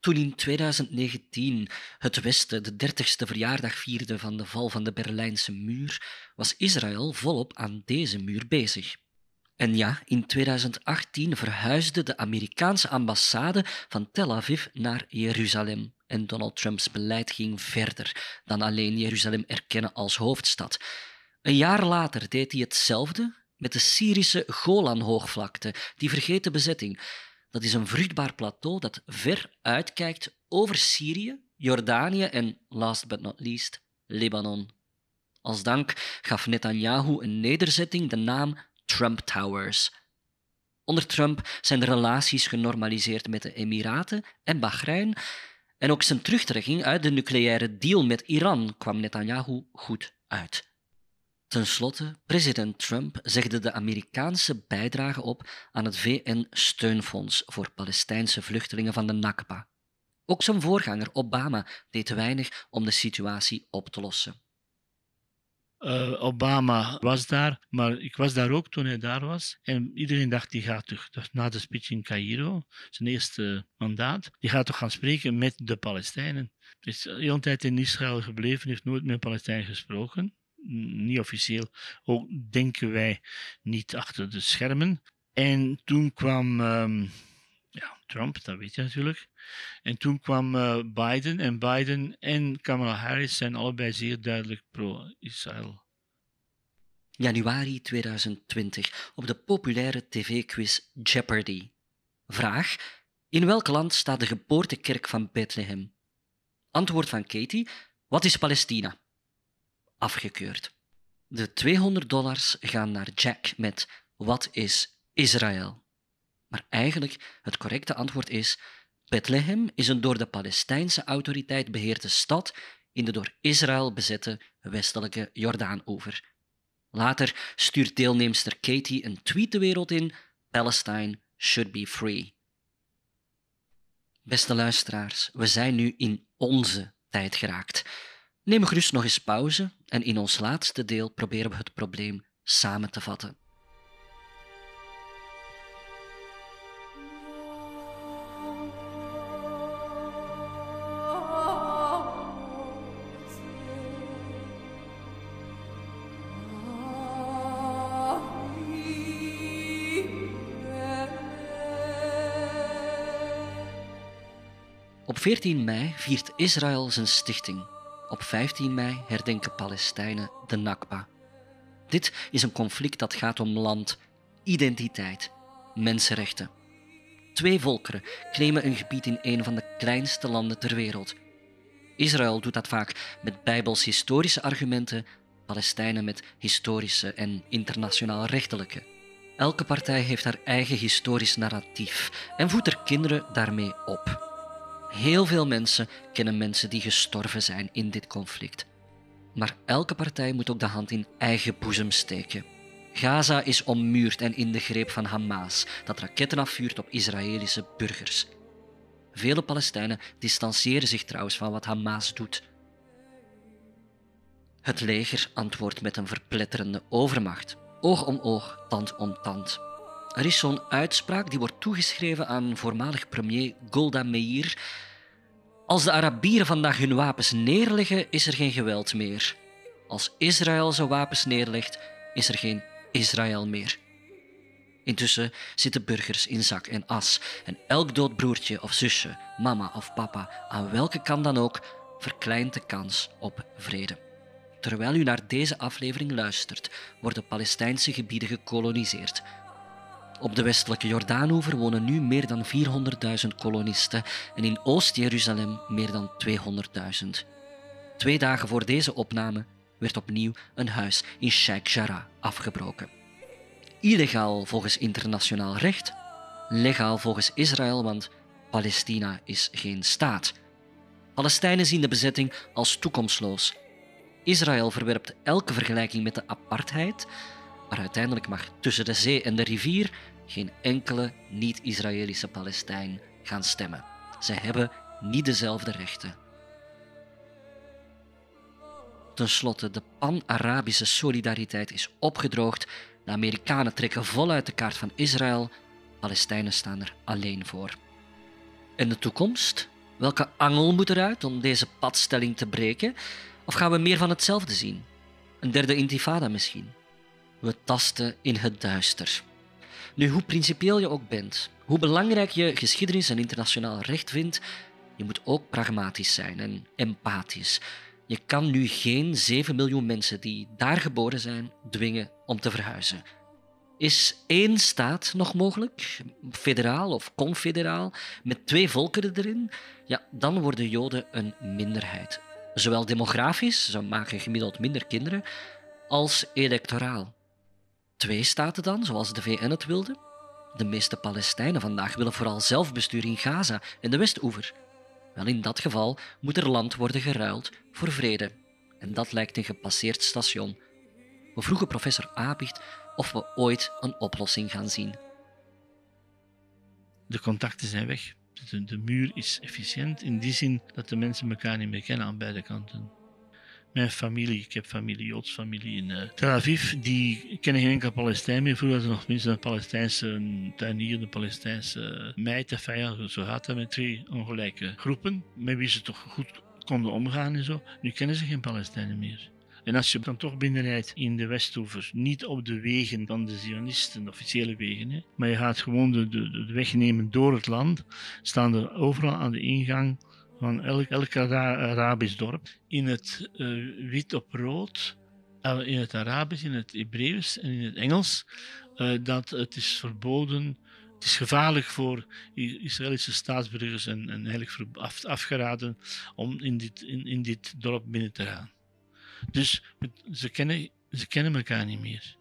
Toen in 2019 het Westen de 30ste verjaardag vierde van de val van de Berlijnse muur, was Israël volop aan deze muur bezig. En ja, in 2018 verhuisde de Amerikaanse ambassade van Tel Aviv naar Jeruzalem. En Donald Trumps beleid ging verder dan alleen Jeruzalem erkennen als hoofdstad. Een jaar later deed hij hetzelfde met de Syrische Golanhoogvlakte, die vergeten bezetting. Dat is een vruchtbaar plateau dat ver uitkijkt over Syrië, Jordanië en, last but not least, Libanon. Als dank gaf Netanyahu een nederzetting de naam Trump Towers. Onder Trump zijn de relaties genormaliseerd met de Emiraten en Bahrein en ook zijn terugtrekking uit de nucleaire deal met Iran kwam Netanyahu goed uit. Ten slotte, president Trump zegde de Amerikaanse bijdrage op aan het VN-steunfonds voor Palestijnse vluchtelingen van de Nakba. Ook zijn voorganger Obama deed weinig om de situatie op te lossen. Uh, Obama was daar, maar ik was daar ook toen hij daar was. En iedereen dacht, die gaat toch, na de speech in Cairo, zijn eerste mandaat, die gaat toch gaan spreken met de Palestijnen. Hij is de hele tijd in Israël gebleven, heeft nooit met Palestijnen gesproken. Niet officieel, ook denken wij niet achter de schermen. En toen kwam um, ja, Trump, dat weet je natuurlijk. En toen kwam uh, Biden en Biden en Kamala Harris zijn allebei zeer duidelijk pro-Israël. Januari 2020 op de populaire tv-quiz Jeopardy. Vraag: In welk land staat de geboortekerk van Bethlehem? Antwoord van Katie: Wat is Palestina? Afgekeurd. De 200 dollars gaan naar Jack met Wat is Israël? Maar eigenlijk het correcte antwoord is Bethlehem is een door de Palestijnse autoriteit beheerde stad in de door Israël bezette westelijke Jordaanoever. Later stuurt deelnemster Katie een tweet de wereld in: Palestine should be free. Beste luisteraars, we zijn nu in onze tijd geraakt. Neem gerust nog eens pauze en in ons laatste deel proberen we het probleem samen te vatten. Op 14 mei viert Israël zijn stichting. Op 15 mei herdenken Palestijnen de Nakba. Dit is een conflict dat gaat om land, identiteit, mensenrechten. Twee volkeren claimen een gebied in een van de kleinste landen ter wereld. Israël doet dat vaak met bijbels historische argumenten, Palestijnen met historische en internationaal rechtelijke. Elke partij heeft haar eigen historisch narratief en voedt er kinderen daarmee op. Heel veel mensen kennen mensen die gestorven zijn in dit conflict. Maar elke partij moet ook de hand in eigen boezem steken. Gaza is ommuurd en in de greep van Hamas, dat raketten afvuurt op Israëlische burgers. Vele Palestijnen distancieren zich trouwens van wat Hamas doet. Het leger antwoordt met een verpletterende overmacht. Oog om oog, tand om tand. Er is zo'n uitspraak die wordt toegeschreven aan voormalig premier Golda Meir. Als de Arabieren vandaag hun wapens neerleggen, is er geen geweld meer. Als Israël zijn wapens neerlegt, is er geen Israël meer. Intussen zitten burgers in zak en as en elk dood broertje of zusje, mama of papa, aan welke kant dan ook, verkleint de kans op vrede. Terwijl u naar deze aflevering luistert, worden Palestijnse gebieden gekoloniseerd. Op de westelijke Jordaanoever wonen nu meer dan 400.000 kolonisten en in Oost-Jeruzalem meer dan 200.000. Twee dagen voor deze opname werd opnieuw een huis in Sheikh Jarrah afgebroken. Illegaal volgens internationaal recht, legaal volgens Israël, want Palestina is geen staat. Palestijnen zien de bezetting als toekomstloos. Israël verwerpt elke vergelijking met de apartheid maar uiteindelijk mag tussen de zee en de rivier geen enkele niet-Israëlische Palestijn gaan stemmen. Zij hebben niet dezelfde rechten. Ten slotte, de pan-Arabische solidariteit is opgedroogd. De Amerikanen trekken voluit de kaart van Israël. Palestijnen staan er alleen voor. En de toekomst? Welke angel moet eruit om deze padstelling te breken? Of gaan we meer van hetzelfde zien? Een derde intifada misschien? We tasten in het duister. Nu, hoe principieel je ook bent, hoe belangrijk je geschiedenis en internationaal recht vindt, je moet ook pragmatisch zijn en empathisch. Je kan nu geen 7 miljoen mensen die daar geboren zijn dwingen om te verhuizen. Is één staat nog mogelijk, federaal of confederaal, met twee volkeren erin, ja, dan worden Joden een minderheid. Zowel demografisch, ze maken gemiddeld minder kinderen, als electoraal. Twee staten dan, zoals de VN het wilde? De meeste Palestijnen vandaag willen vooral zelfbestuur in Gaza en de Westoever. Wel, in dat geval moet er land worden geruild voor vrede. En dat lijkt een gepasseerd station. We vroegen professor Abicht of we ooit een oplossing gaan zien. De contacten zijn weg. De, de muur is efficiënt in die zin dat de mensen elkaar niet meer kennen aan beide kanten. Mijn familie, ik heb familie, Joods familie in uh, Tel Aviv, die kennen geen enkel Palestijn meer. Vroeger was er nog minstens een Palestijnse tuinier, een Palestijnse meid. Enfin, zo gaat dat met twee ongelijke groepen, met wie ze toch goed konden omgaan en zo. Nu kennen ze geen Palestijnen meer. En als je dan toch binnenrijdt in de Westoever, niet op de wegen van de Zionisten, de officiële wegen, maar je gaat gewoon de, de weg nemen door het land, staan er overal aan de ingang van elk, elk Arabisch dorp in het uh, wit op rood, uh, in het Arabisch, in het Hebreeuws en in het Engels, uh, dat het is verboden, het is gevaarlijk voor Israëlische staatsburgers en, en eigenlijk af, afgeraden om in dit, in, in dit dorp binnen te gaan. Dus ze kennen, ze kennen elkaar niet meer.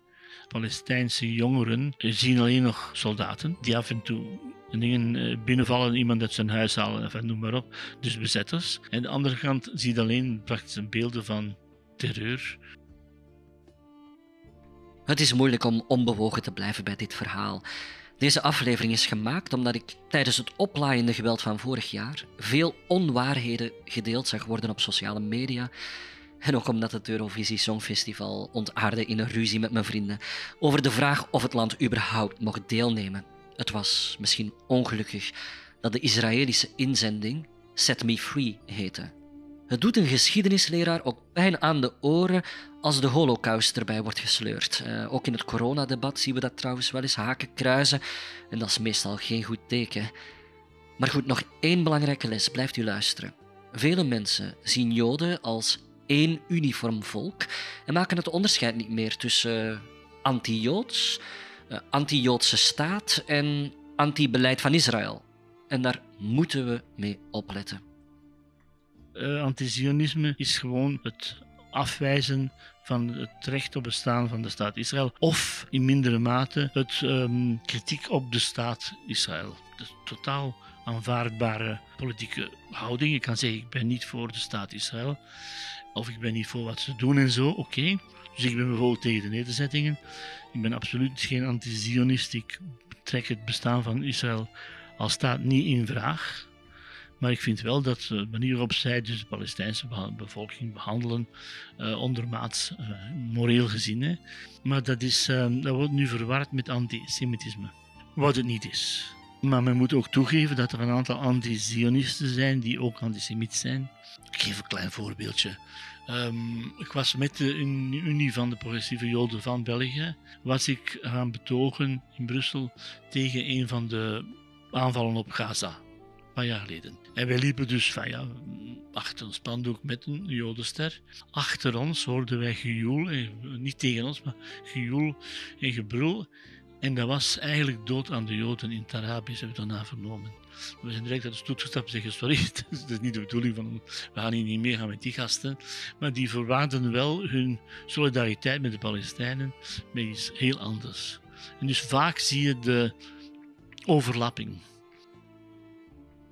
Palestijnse jongeren zien alleen nog soldaten die af en toe dingen eh, binnenvallen, iemand uit zijn huis halen, enfin, noem maar op. Dus bezetters. En de andere kant zie je alleen praktisch beelden van terreur. Het is moeilijk om onbewogen te blijven bij dit verhaal. Deze aflevering is gemaakt omdat ik tijdens het oplaaiende geweld van vorig jaar veel onwaarheden gedeeld zag worden op sociale media en ook omdat het Eurovisie Songfestival ontaarde in een ruzie met mijn vrienden over de vraag of het land überhaupt mocht deelnemen. Het was misschien ongelukkig dat de Israëlische inzending Set Me Free heette. Het doet een geschiedenisleraar ook pijn aan de oren als de holocaust erbij wordt gesleurd. Uh, ook in het coronadebat zien we dat trouwens wel eens haken kruisen en dat is meestal geen goed teken. Maar goed, nog één belangrijke les, blijft u luisteren. Vele mensen zien Joden als één uniform volk en maken het onderscheid niet meer tussen uh, anti-Joods, anti-Joodse staat en anti-beleid van Israël. En daar moeten we mee opletten. Uh, Antizionisme is gewoon het afwijzen van het recht op bestaan van de staat Israël. Of in mindere mate het um, kritiek op de staat Israël. Dus totaal aanvaardbare politieke houding. Je kan zeggen, ik ben niet voor de staat Israël. Of ik ben niet voor wat ze doen en zo, oké. Dus ik ben bijvoorbeeld tegen de nederzettingen. Ik ben absoluut geen anti-Zionist. Ik trek het bestaan van Israël als staat niet in vraag. Maar ik vind wel dat de manier waarop zij dus de Palestijnse bevolking behandelen, uh, ondermaats, uh, moreel gezien. Hè. Maar dat, is, uh, dat wordt nu verward met antisemitisme. Wat het niet is. Maar men moet ook toegeven dat er een aantal anti-Zionisten zijn die ook antisemiet zijn. Ik geef een klein voorbeeldje. Um, ik was met de Unie van de Progressieve Joden van België, was ik gaan betogen in Brussel tegen een van de aanvallen op Gaza, een paar jaar geleden. En wij liepen dus van, ja, achter een spandoek met een Jodenster. Achter ons hoorden wij gejoel, eh, niet tegen ons, maar gejoel en gebrul. En dat was eigenlijk dood aan de Joden in het hebben we daarna vernomen. We zijn direct uit de stoet gestapt en zeggen: Sorry, dat is niet de bedoeling van. We gaan hier niet meegaan met die gasten. Maar die verwaarden wel hun solidariteit met de Palestijnen met iets heel anders. En dus vaak zie je de overlapping.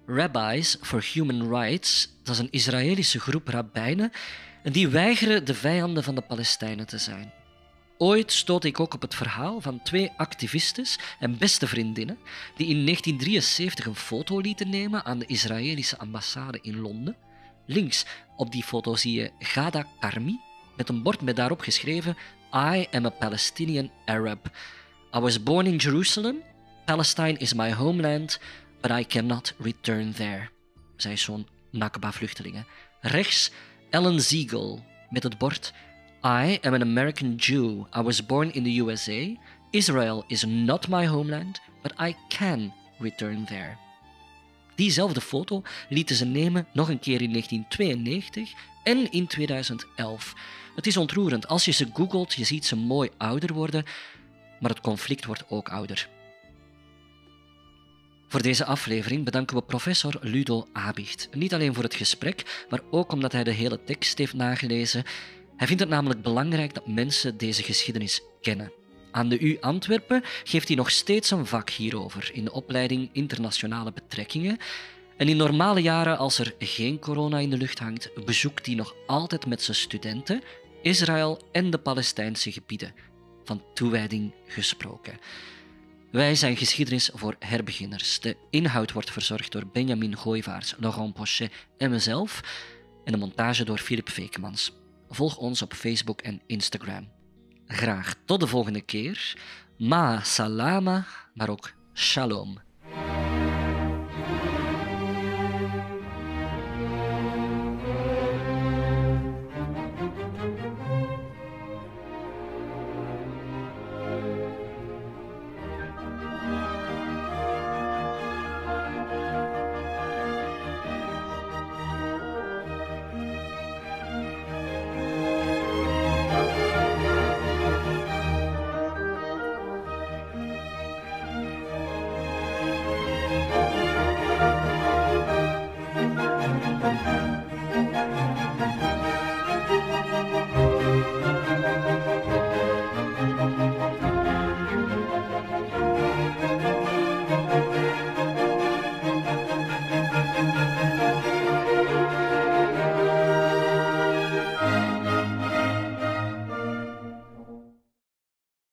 Rabbis for Human Rights, dat is een Israëlische groep rabbijnen, en die weigeren de vijanden van de Palestijnen te zijn. Ooit stootte ik ook op het verhaal van twee activistes en beste vriendinnen die in 1973 een foto lieten nemen aan de Israëlische ambassade in Londen. Links op die foto zie je Gada Karmi met een bord met daarop geschreven I am a Palestinian Arab. I was born in Jerusalem. Palestine is my homeland, but I cannot return there. Zij is zo'n Nakba-vluchtelingen. Rechts Ellen Ziegel met het bord I am an American Jew. I was born in the USA. Israel is not my homeland, but I can return there. Diezelfde foto lieten ze nemen nog een keer in 1992 en in 2011. Het is ontroerend. Als je ze googelt, je ziet ze mooi ouder worden, maar het conflict wordt ook ouder. Voor deze aflevering bedanken we professor Ludo Abicht. Niet alleen voor het gesprek, maar ook omdat hij de hele tekst heeft nagelezen. Hij vindt het namelijk belangrijk dat mensen deze geschiedenis kennen. Aan de U Antwerpen geeft hij nog steeds een vak hierover in de opleiding Internationale Betrekkingen. En in normale jaren, als er geen corona in de lucht hangt, bezoekt hij nog altijd met zijn studenten Israël en de Palestijnse gebieden. Van toewijding gesproken. Wij zijn geschiedenis voor herbeginners. De inhoud wordt verzorgd door Benjamin Gooivaars, Laurent Pochet en mezelf. En de montage door Philip Vekemans. Volg ons op Facebook en Instagram. Graag tot de volgende keer. Ma salama, maar ook shalom.